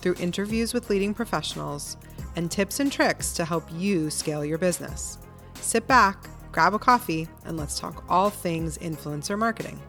through interviews with leading professionals and tips and tricks to help you scale your business. Sit back, grab a coffee, and let's talk all things influencer marketing.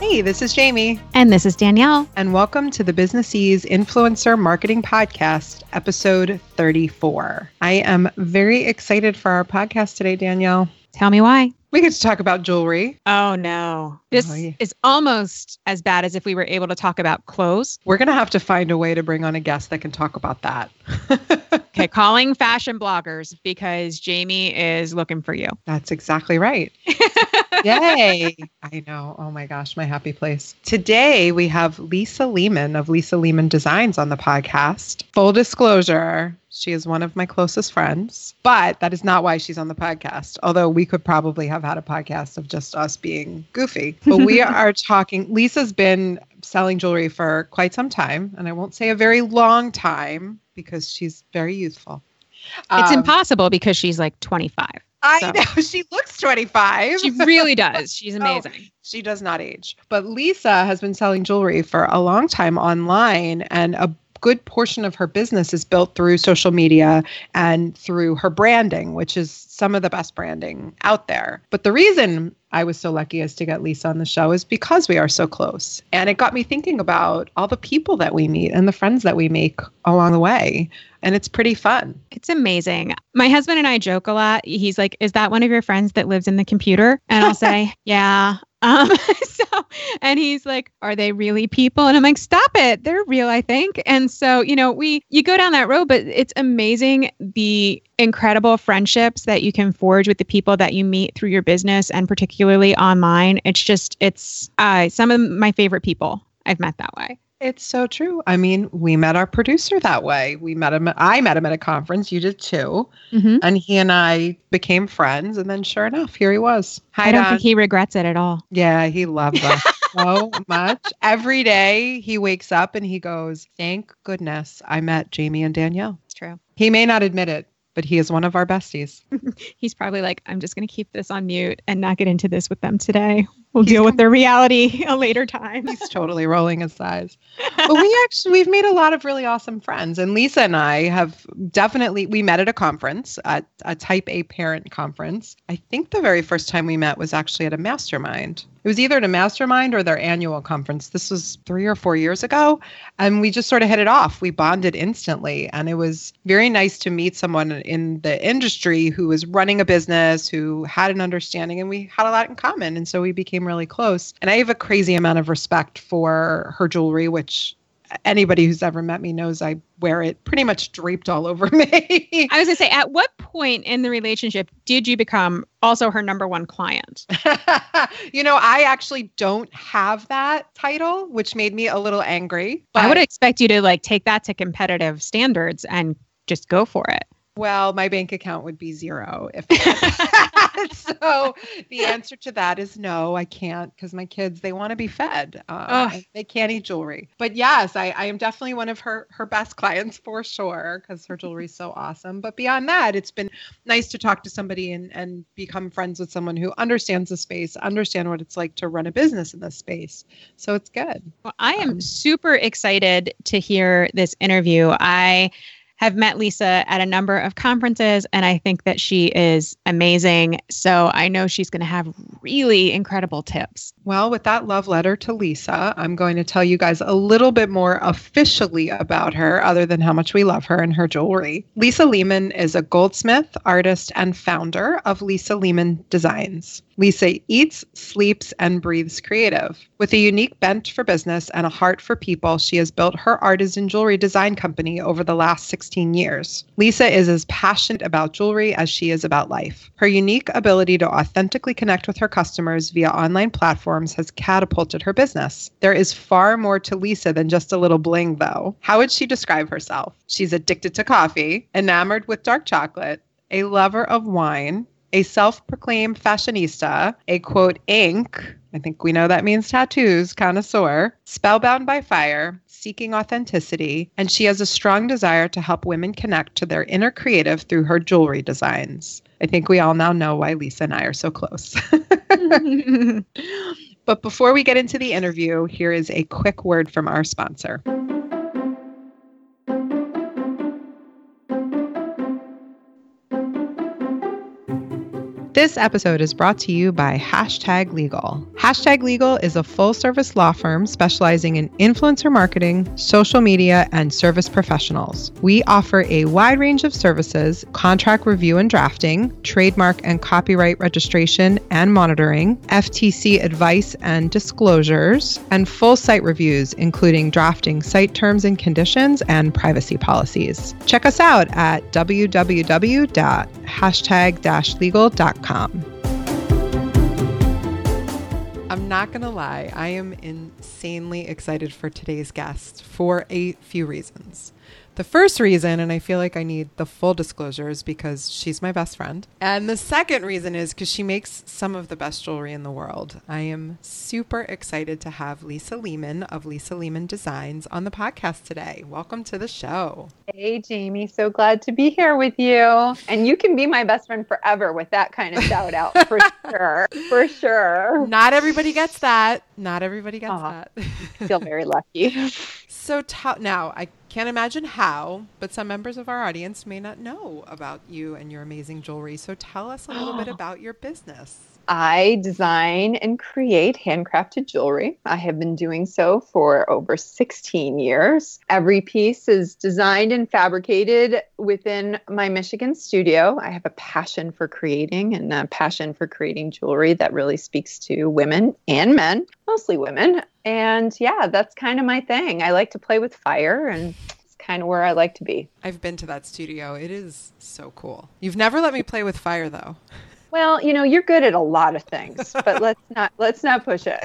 Hey, this is Jamie. And this is Danielle. And welcome to the Businessese Influencer Marketing Podcast, episode 34. I am very excited for our podcast today, Danielle. Tell me why. We get to talk about jewelry. Oh, no. This oh, yeah. is almost as bad as if we were able to talk about clothes. We're going to have to find a way to bring on a guest that can talk about that. okay, calling fashion bloggers because Jamie is looking for you. That's exactly right. Yay. I know. Oh my gosh, my happy place. Today we have Lisa Lehmann of Lisa Lehmann Designs on the podcast. Full disclosure, she is one of my closest friends, but that is not why she's on the podcast. Although we could probably have had a podcast of just us being goofy. But we are talking, Lisa's been selling jewelry for quite some time, and I won't say a very long time because she's very youthful. It's um, impossible because she's like 25. I so. know she looks 25. She really does. She's oh, amazing. Oh, she does not age. But Lisa has been selling jewelry for a long time online and a good portion of her business is built through social media and through her branding, which is some of the best branding out there. But the reason I was so lucky as to get Lisa on the show is because we are so close. And it got me thinking about all the people that we meet and the friends that we make along the way. And it's pretty fun. It's amazing. My husband and I joke a lot. He's like, Is that one of your friends that lives in the computer? And I'll say, Yeah. Um, so, and he's like, Are they really people? And I'm like, Stop it. They're real, I think. And so, you know, we, you go down that road, but it's amazing the incredible friendships that you can forge with the people that you meet through your business and particularly online. It's just, it's uh, some of my favorite people I've met that way. It's so true. I mean, we met our producer that way. We met him. I met him at a conference. You did too. Mm-hmm. And he and I became friends. And then, sure enough, here he was. Hi, I don't Don. think he regrets it at all. Yeah, he loves us so much. Every day he wakes up and he goes, "Thank goodness I met Jamie and Danielle." It's true. He may not admit it, but he is one of our besties. He's probably like, I'm just going to keep this on mute and not get into this with them today. We'll He's deal with their reality a later time. He's totally rolling his eyes. But we actually we've made a lot of really awesome friends, and Lisa and I have definitely we met at a conference at a Type A parent conference. I think the very first time we met was actually at a mastermind. It was either at a mastermind or their annual conference. This was three or four years ago. And we just sort of hit it off. We bonded instantly. And it was very nice to meet someone in the industry who was running a business, who had an understanding, and we had a lot in common. And so we became really close. And I have a crazy amount of respect for her jewelry, which anybody who's ever met me knows I wear it pretty much draped all over me. I was gonna say, at what point in the relationship did you become also her number one client? you know, I actually don't have that title, which made me a little angry. I would expect you to like take that to competitive standards and just go for it. Well, my bank account would be zero if so the answer to that is no, I can't because my kids they want to be fed. Uh, they can't eat jewelry. But yes, I, I am definitely one of her her best clients for sure because her jewelry is so awesome. But beyond that, it's been nice to talk to somebody and and become friends with someone who understands the space, understand what it's like to run a business in this space. So it's good. Well, I am um, super excited to hear this interview. I have met Lisa at a number of conferences, and I think that she is amazing. So I know she's going to have really incredible tips. Well, with that love letter to Lisa, I'm going to tell you guys a little bit more officially about her, other than how much we love her and her jewelry. Lisa Lehmann is a goldsmith, artist, and founder of Lisa Lehmann Designs. Lisa eats, sleeps, and breathes creative. With a unique bent for business and a heart for people, she has built her artisan jewelry design company over the last 16 years. Lisa is as passionate about jewelry as she is about life. Her unique ability to authentically connect with her customers via online platforms has catapulted her business. There is far more to Lisa than just a little bling, though. How would she describe herself? She's addicted to coffee, enamored with dark chocolate, a lover of wine, a self proclaimed fashionista, a quote, ink, I think we know that means tattoos, connoisseur, spellbound by fire, seeking authenticity, and she has a strong desire to help women connect to their inner creative through her jewelry designs. I think we all now know why Lisa and I are so close. but before we get into the interview, here is a quick word from our sponsor. This episode is brought to you by Hashtag Legal. Hashtag Legal is a full service law firm specializing in influencer marketing, social media, and service professionals. We offer a wide range of services contract review and drafting, trademark and copyright registration and monitoring, FTC advice and disclosures, and full site reviews, including drafting site terms and conditions and privacy policies. Check us out at I'm not going to lie, I am insanely excited for today's guest for a few reasons. The first reason, and I feel like I need the full disclosure, is because she's my best friend. And the second reason is because she makes some of the best jewelry in the world. I am super excited to have Lisa Lehmann of Lisa Lehmann Designs on the podcast today. Welcome to the show. Hey, Jamie. So glad to be here with you. And you can be my best friend forever with that kind of shout out for sure. For sure. Not everybody gets that. Not everybody gets uh-huh. that. I feel very lucky. So t- now I can't imagine how, but some members of our audience may not know about you and your amazing jewelry. So tell us a little bit about your business. I design and create handcrafted jewelry. I have been doing so for over 16 years. Every piece is designed and fabricated within my Michigan studio. I have a passion for creating and a passion for creating jewelry that really speaks to women and men, mostly women. And yeah, that's kind of my thing. I like to play with fire and it's kind of where I like to be. I've been to that studio. It is so cool. You've never let me play with fire though. Well, you know, you're good at a lot of things, but let's not let's not push it.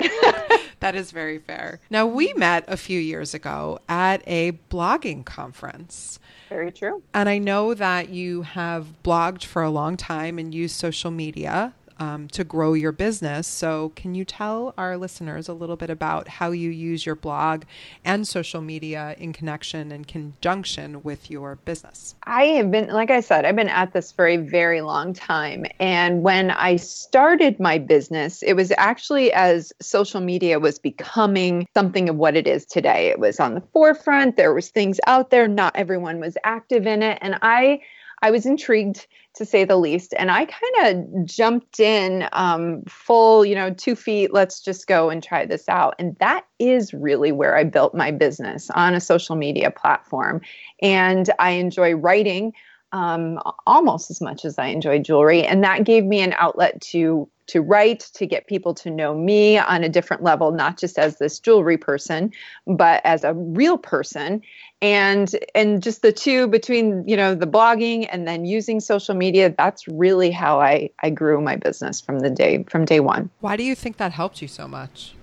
that is very fair. Now, we met a few years ago at a blogging conference. Very true. And I know that you have blogged for a long time and used social media um, to grow your business. So, can you tell our listeners a little bit about how you use your blog and social media in connection and conjunction with your business? I have been, like I said, I've been at this for a very long time. And when I started my business, it was actually as social media was becoming something of what it is today. It was on the forefront, there was things out there, not everyone was active in it. And I I was intrigued to say the least. And I kind of jumped in um, full, you know, two feet, let's just go and try this out. And that is really where I built my business on a social media platform. And I enjoy writing um, almost as much as I enjoy jewelry. And that gave me an outlet to to write to get people to know me on a different level not just as this jewelry person but as a real person. And and just the two between you know the blogging and then using social media that's really how i i grew my business from the day from day one. Why do you think that helped you so much?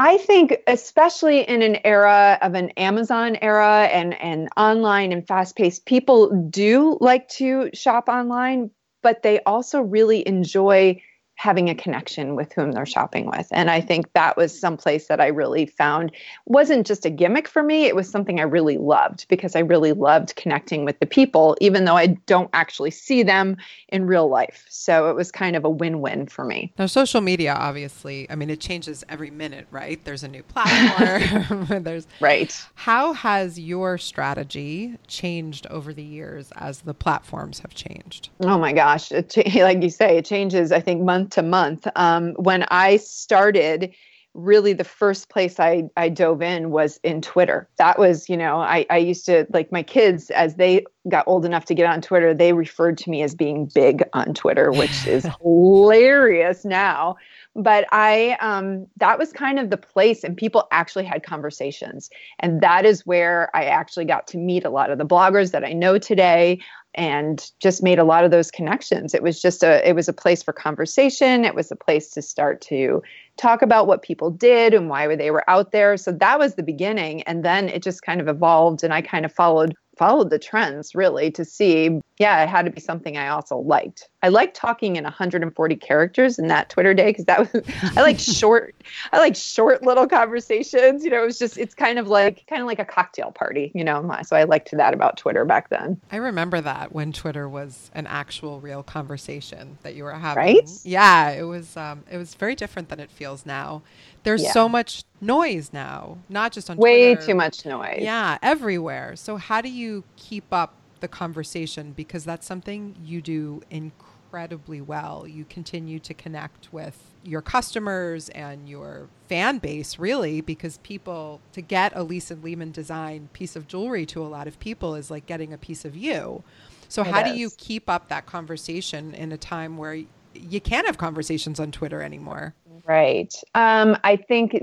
I think, especially in an era of an Amazon era and, and online and fast paced, people do like to shop online, but they also really enjoy having a connection with whom they're shopping with. And I think that was some place that I really found wasn't just a gimmick for me, it was something I really loved because I really loved connecting with the people, even though I don't actually see them in real life. So it was kind of a win win for me. Now, social media, obviously, I mean, it changes every minute, right? There's a new platform. There's right. How has your strategy changed over the years as the platforms have changed? Oh my gosh. It, like you say, it changes, I think, month to month. Um, when I started, really the first place I, I dove in was in Twitter. That was, you know, I, I used to like my kids as they got old enough to get on Twitter, they referred to me as being big on Twitter, which is hilarious now. But I, um, that was kind of the place, and people actually had conversations. And that is where I actually got to meet a lot of the bloggers that I know today and just made a lot of those connections. It was just a it was a place for conversation. It was a place to start to talk about what people did and why they were out there. So that was the beginning. And then it just kind of evolved and i kind of followed followed the trends really to see yeah it had to be something i also liked. I liked talking in 140 characters in that twitter day because that was i like short i like short little conversations you know it was just it's kind of like kind of like a cocktail party you know so i liked that about twitter back then. I remember that when twitter was an actual real conversation that you were having. Right? Yeah it was um, it was very different than it feels now there's yeah. so much noise now, not just on way Twitter. too much noise. Yeah, everywhere. So how do you keep up the conversation because that's something you do incredibly well. You continue to connect with your customers and your fan base really because people to get a Lisa Lehmann design piece of jewelry to a lot of people is like getting a piece of you. So it how is. do you keep up that conversation in a time where you can't have conversations on Twitter anymore? Right. Um, I think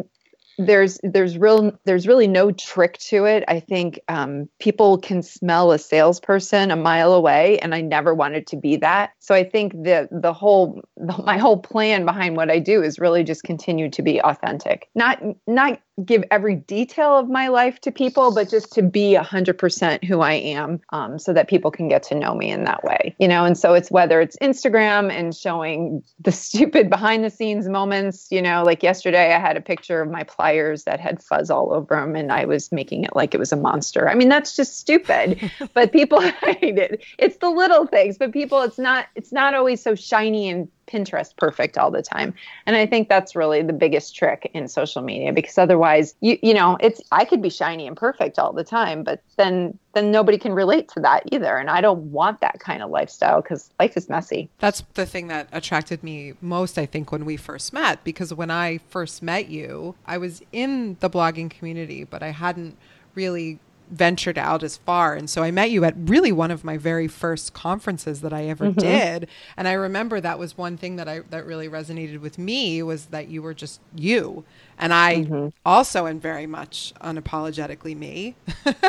there's there's real there's really no trick to it. I think um, people can smell a salesperson a mile away, and I never wanted to be that. So I think the the whole the, my whole plan behind what I do is really just continue to be authentic, not not give every detail of my life to people, but just to be 100% who I am um, so that people can get to know me in that way. You know, and so it's whether it's Instagram and showing the stupid behind the scenes moments, you know, like yesterday I had a picture of my pliers that had fuzz all over them and I was making it like it was a monster. I mean, that's just stupid, but people hate it. It's the little things, but people, it's not, it's not always so shiny and Pinterest perfect all the time. And I think that's really the biggest trick in social media because otherwise you you know, it's I could be shiny and perfect all the time, but then then nobody can relate to that either. And I don't want that kind of lifestyle because life is messy. That's the thing that attracted me most, I think, when we first met, because when I first met you, I was in the blogging community, but I hadn't really ventured out as far. And so I met you at really one of my very first conferences that I ever mm-hmm. did. And I remember that was one thing that I that really resonated with me was that you were just you. And I mm-hmm. also am very much unapologetically me.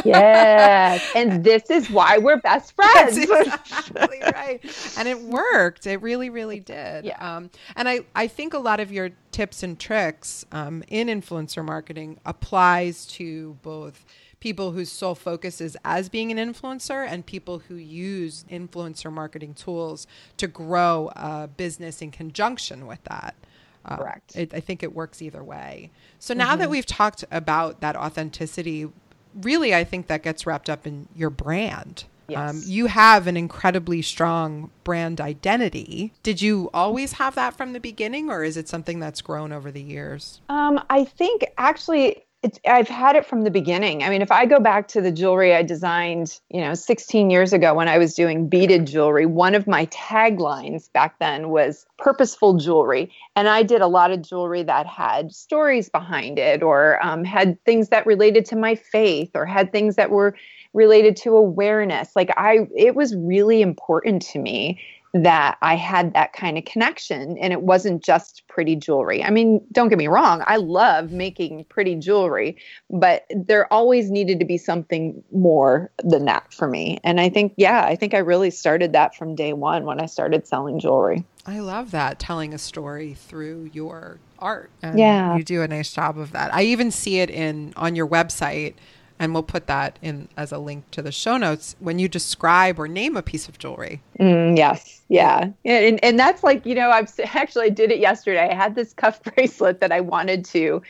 yes. And this is why we're best friends. exactly right. And it worked. It really, really did. Yeah. Um, and I, I think a lot of your tips and tricks um, in influencer marketing applies to both people whose sole focus is as being an influencer and people who use influencer marketing tools to grow a business in conjunction with that. Uh, Correct. It, I think it works either way. So now mm-hmm. that we've talked about that authenticity, really, I think that gets wrapped up in your brand. Yes. Um, you have an incredibly strong brand identity. Did you always have that from the beginning, or is it something that's grown over the years? Um, I think actually it's, I've had it from the beginning. I mean, if I go back to the jewelry I designed, you know, 16 years ago when I was doing beaded jewelry, one of my taglines back then was purposeful jewelry. And I did a lot of jewelry that had stories behind it or um, had things that related to my faith or had things that were related to awareness. Like I, it was really important to me that I had that kind of connection and it wasn't just pretty jewelry. I mean, don't get me wrong, I love making pretty jewelry, but there always needed to be something more than that for me. And I think, yeah, I think I really started that from day one when I started selling jewelry. I love that telling a story through your art. And yeah. You do a nice job of that. I even see it in on your website and we'll put that in as a link to the show notes when you describe or name a piece of jewelry. Mm, yes, yeah, and and that's like you know I've actually I did it yesterday. I had this cuff bracelet that I wanted to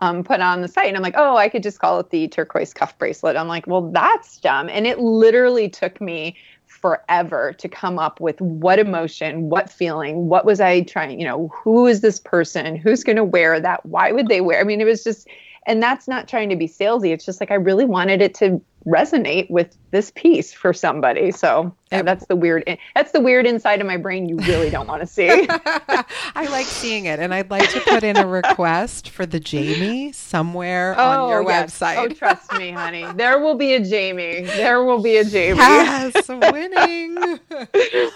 um, put on the site, and I'm like, oh, I could just call it the turquoise cuff bracelet. I'm like, well, that's dumb, and it literally took me forever to come up with what emotion, what feeling, what was I trying, you know, who is this person? Who's going to wear that? Why would they wear? I mean, it was just and that's not trying to be salesy. It's just like I really wanted it to resonate with this piece for somebody. So yeah, that's the weird that's the weird inside of my brain you really don't want to see. I like seeing it and I'd like to put in a request for the Jamie somewhere oh, on your yes. website. Oh, trust me, honey. There will be a Jamie. There will be a Jamie. Yes, winning.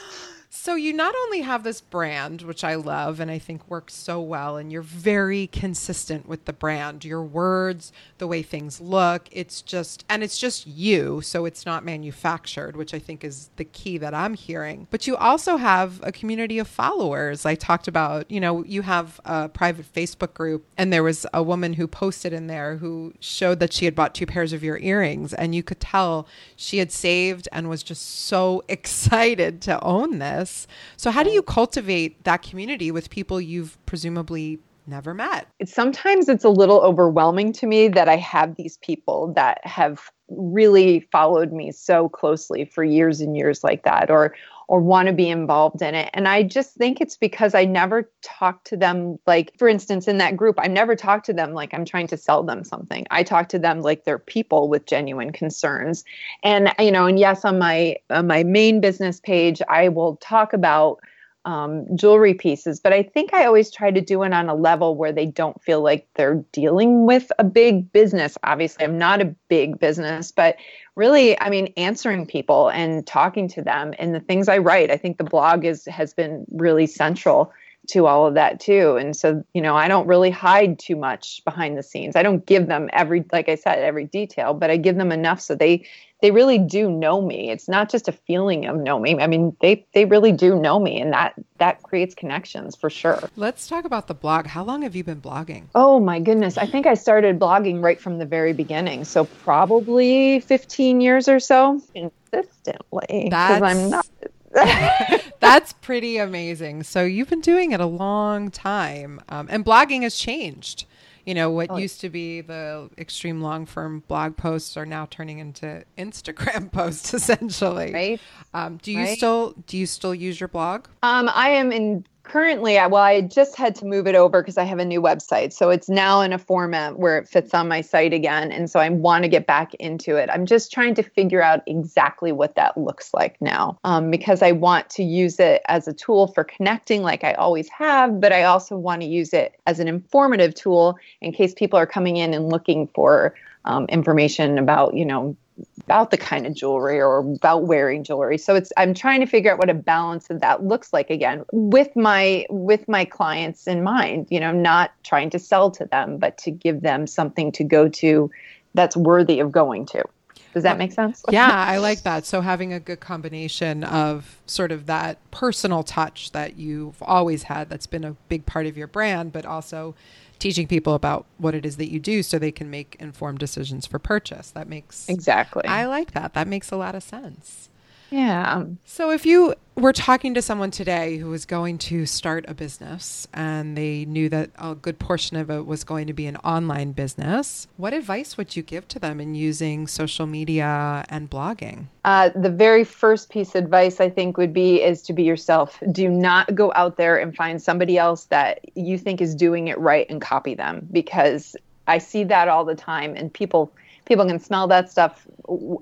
So you not only have this brand, which I love and I think works so well, and you're very consistent with the brand, your words, the way things look. It's just, and it's just you. So it's not manufactured, which I think is the key that I'm hearing. But you also have a community of followers. I talked about, you know, you have a private Facebook group, and there was a woman who posted in there who showed that she had bought two pairs of your earrings, and you could tell she had saved and was just so excited to own this this. So, how do you cultivate that community with people you've presumably never met? Sometimes it's a little overwhelming to me that I have these people that have really followed me so closely for years and years like that or or want to be involved in it. And I just think it's because I never talk to them like for instance in that group I never talk to them like I'm trying to sell them something. I talk to them like they're people with genuine concerns. And you know, and yes on my on my main business page I will talk about um, jewelry pieces, but I think I always try to do it on a level where they don't feel like they're dealing with a big business. Obviously, I'm not a big business, but really, I mean, answering people and talking to them and the things I write. I think the blog is has been really central to all of that too. And so, you know, I don't really hide too much behind the scenes. I don't give them every, like I said, every detail, but I give them enough so they they really do know me. It's not just a feeling of know me. I mean, they they really do know me, and that that creates connections for sure. Let's talk about the blog. How long have you been blogging? Oh my goodness, I think I started blogging right from the very beginning. So probably 15 years or so consistently. Because I'm not. That's pretty amazing. So you've been doing it a long time, um, and blogging has changed you know what oh. used to be the extreme long form blog posts are now turning into instagram posts essentially right um, do you right? still do you still use your blog um, i am in currently well i just had to move it over because i have a new website. So it's now in a format where it fits on my site again and so i want to get back into it. I'm just trying to figure out exactly what that looks like now um, because i want to use it as a tool for connecting like i always have but i also want to use it as an informative tool in case people are coming in and looking for um, information about you know about the kind of jewelry or about wearing jewelry. So it's I'm trying to figure out what a balance of that looks like again with my with my clients in mind, you know, not trying to sell to them, but to give them something to go to that's worthy of going to. Does that make sense? yeah, I like that. So having a good combination of sort of that personal touch that you've always had that's been a big part of your brand, but also teaching people about what it is that you do so they can make informed decisions for purchase. That makes Exactly. I like that. That makes a lot of sense. Yeah. So if you were talking to someone today who was going to start a business and they knew that a good portion of it was going to be an online business, what advice would you give to them in using social media and blogging? Uh, the very first piece of advice I think would be is to be yourself. Do not go out there and find somebody else that you think is doing it right and copy them because I see that all the time and people people can smell that stuff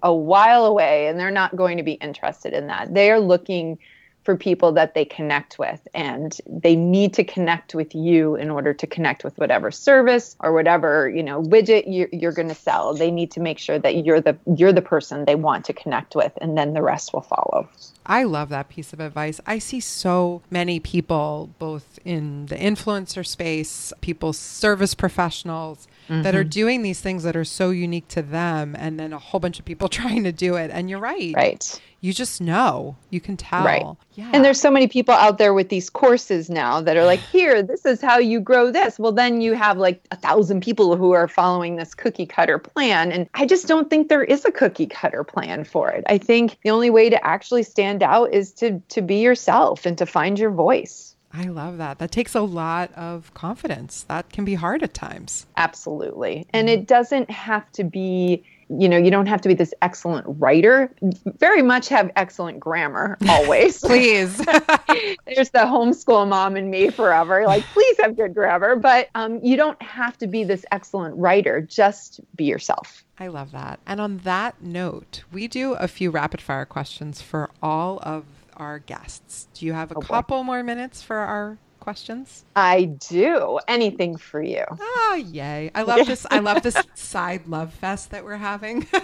a while away and they're not going to be interested in that. They are looking for people that they connect with and they need to connect with you in order to connect with whatever service or whatever you know widget you're, you're going to sell they need to make sure that you're the you're the person they want to connect with and then the rest will follow I love that piece of advice. I see so many people, both in the influencer space, people, service professionals, that are Mhm. doing these things that are so unique to them and then a whole bunch of people trying to do it. And you're right. right. You just know. You can tell. Right. Yeah. And there's so many people out there with these courses now that are like, here, this is how you grow this. Well, then you have like a thousand people who are following this cookie cutter plan. And I just don't think there is a cookie cutter plan for it. I think the only way to actually stand out is to to be yourself and to find your voice. I love that. That takes a lot of confidence. That can be hard at times. Absolutely. And it doesn't have to be, you know, you don't have to be this excellent writer. Very much have excellent grammar always. Please. There's the homeschool mom in me forever. Like, please have good grammar. But um, you don't have to be this excellent writer. Just be yourself. I love that. And on that note, we do a few rapid fire questions for all of our guests. Do you have a Oh, boy. couple more minutes for our questions? I do anything for you. Oh, yay. I love this. I love this side love fest that we're having.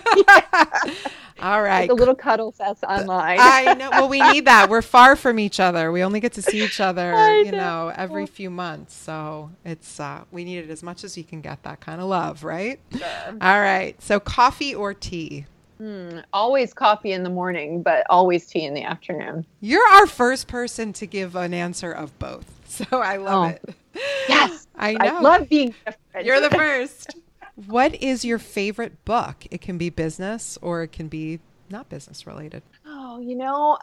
all right. Like a little cuddle fest online. I know. Well, we need that. We're far from each other. We only get to see each other, I you know. know, every few months. So it's uh, we need it as much as you can get that kind of love, right? All right. So coffee or tea? Hmm, always coffee in the morning, but always tea in the afternoon. You're our first person to give an answer of both. So I love Oh. it. Yes. I I know. love being different. You're the first. what is your favorite book? It can be business or it can be not business related. Oh, you know,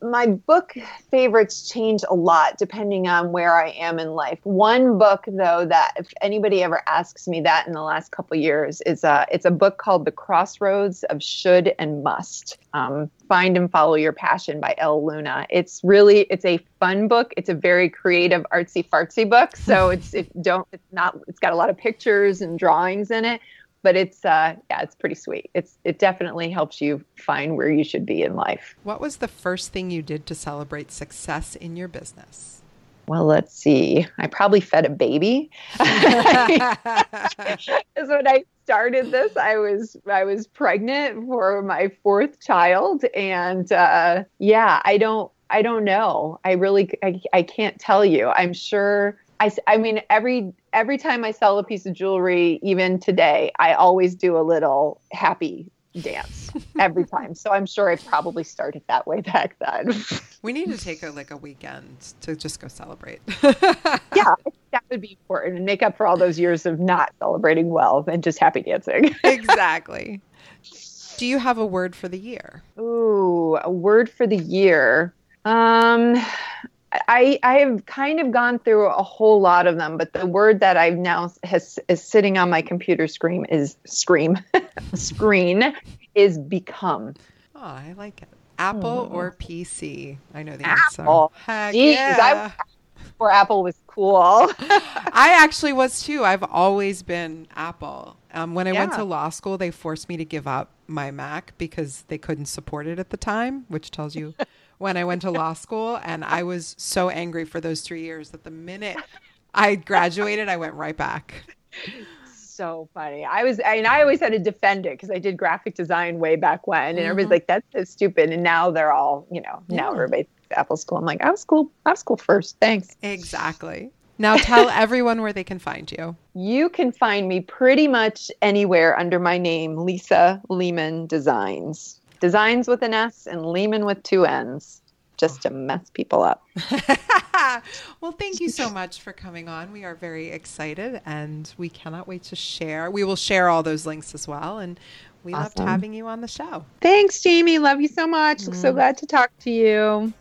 my book favorites change a lot depending on where I am in life. One book, though, that if anybody ever asks me that in the last couple years, is uh, it's a book called The Crossroads of Should and Must. Um, Find and Follow Your Passion by Elle Luna. It's really it's a fun book. It's a very creative, artsy fartsy book. So it's it don't it's not it's got a lot of pictures and drawings in it but it's uh yeah it's pretty sweet. It's it definitely helps you find where you should be in life. What was the first thing you did to celebrate success in your business? well let's see. I probably fed a baby. Because when i started this i was i was pregnant for my fourth child and uh yeah i don't i don't know. I really i, I can't tell you. I'm sure I, I mean every every time i sell a piece of jewelry even today i always do a little happy dance every time so i'm sure i probably started that way back then we need to take a like a weekend to just go celebrate. yeah that would be important and make up for all those years of not celebrating well and just happy dancing exactly. Do you have a word for the year? Ooh, a word for the year. Um, I I have kind of gone through a whole lot of them, but the word that I've now has is sitting on my computer screen is scream screen is become. Oh, I like it. Apple or PC? I know the Apple. answer. Heck Jeez, yeah. I before Apple was cool. I actually was too. I've always been Apple. Um, when I went to law school, they forced me to give up my Mac because they couldn't support it at the time, which tells you when I went to law school. And I was so angry for those three years that the minute I graduated, I went right back. so funny. I was, I mean, I always had to defend it because I did graphic design way back when, and everybody's mm-hmm. like, "That's so stupid." And now they're all, you know, now Yeah. everybody's Apple school. I'm like, I was cool. I was cool first. Thanks. Exactly. Now tell everyone where they can find you. You can find me pretty much anywhere under my name, Lisa Lehmann Designs. Designs with an S and Lehmann with two N's, just to mess people up. well, thank you so much for coming on. We are very excited and we cannot wait to share. We will share all those links as well. And we loved having you on the show. Thanks, Jamie. Love you so much. Mm-hmm. So glad to talk to you.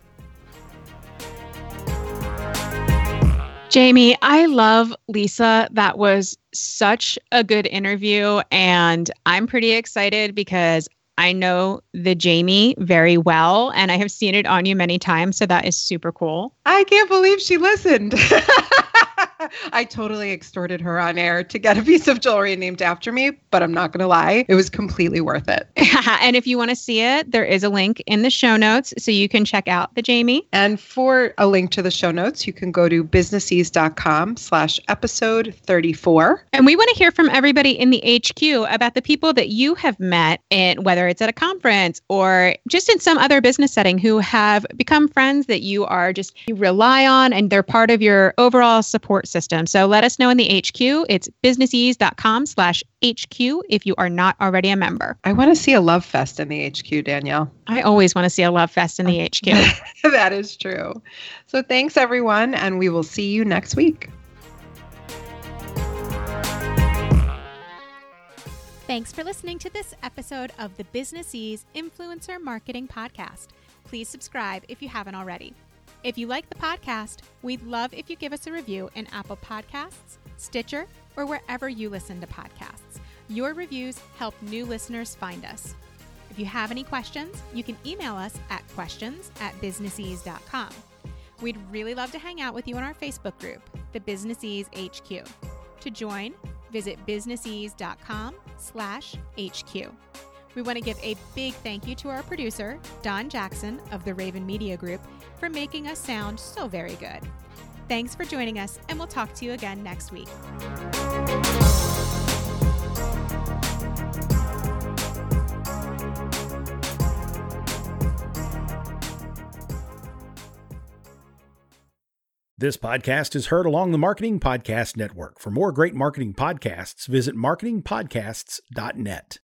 Jamie, I love Lisa. That was such a good interview. And I'm pretty excited because I know the Jamie very well and I have seen it on you many times. So that is super cool. I can't believe she listened. I totally extorted her on air to get a piece of jewelry named after me, but I'm not going to lie, it was completely worth it. and if you want to see it, there is a link in the show notes so you can check out the Jamie. And for a link to the show notes, you can go to businessese.com slash episode 34. And we want to hear from everybody in the HQ about the people that you have met, and whether it's at a conference or just in some other business setting, who have become friends that you are just you rely on, and they're part of your overall support system. So let us know in the HQ. It's businessese.com slash HQ if you are not already a member. I want to see a love fest in the HQ, Danielle. I always want to see a love fest in the HQ. that is true. So thanks, everyone, and we will see you next week. Thanks for listening to this episode of the Businessese Influencer Marketing Podcast. Please subscribe if you haven't already. If you like the podcast, we'd love if you give us a review in Apple Podcasts, Stitcher, or wherever you listen to podcasts. Your reviews help new listeners find us. If you have any questions, you can email us at questions at businessese.com. We'd really love to hang out with you in our Facebook group, the Businessese HQ. To join, visit businessese.com slash HQ. We want to give a big thank you to our producer, Don Jackson of the Raven Media Group, for making us sound so very good. Thanks for joining us, and we'll talk to you again next week. This podcast is heard along the Marketing Podcast Network. For more great marketing podcasts, visit marketingpodcasts.net.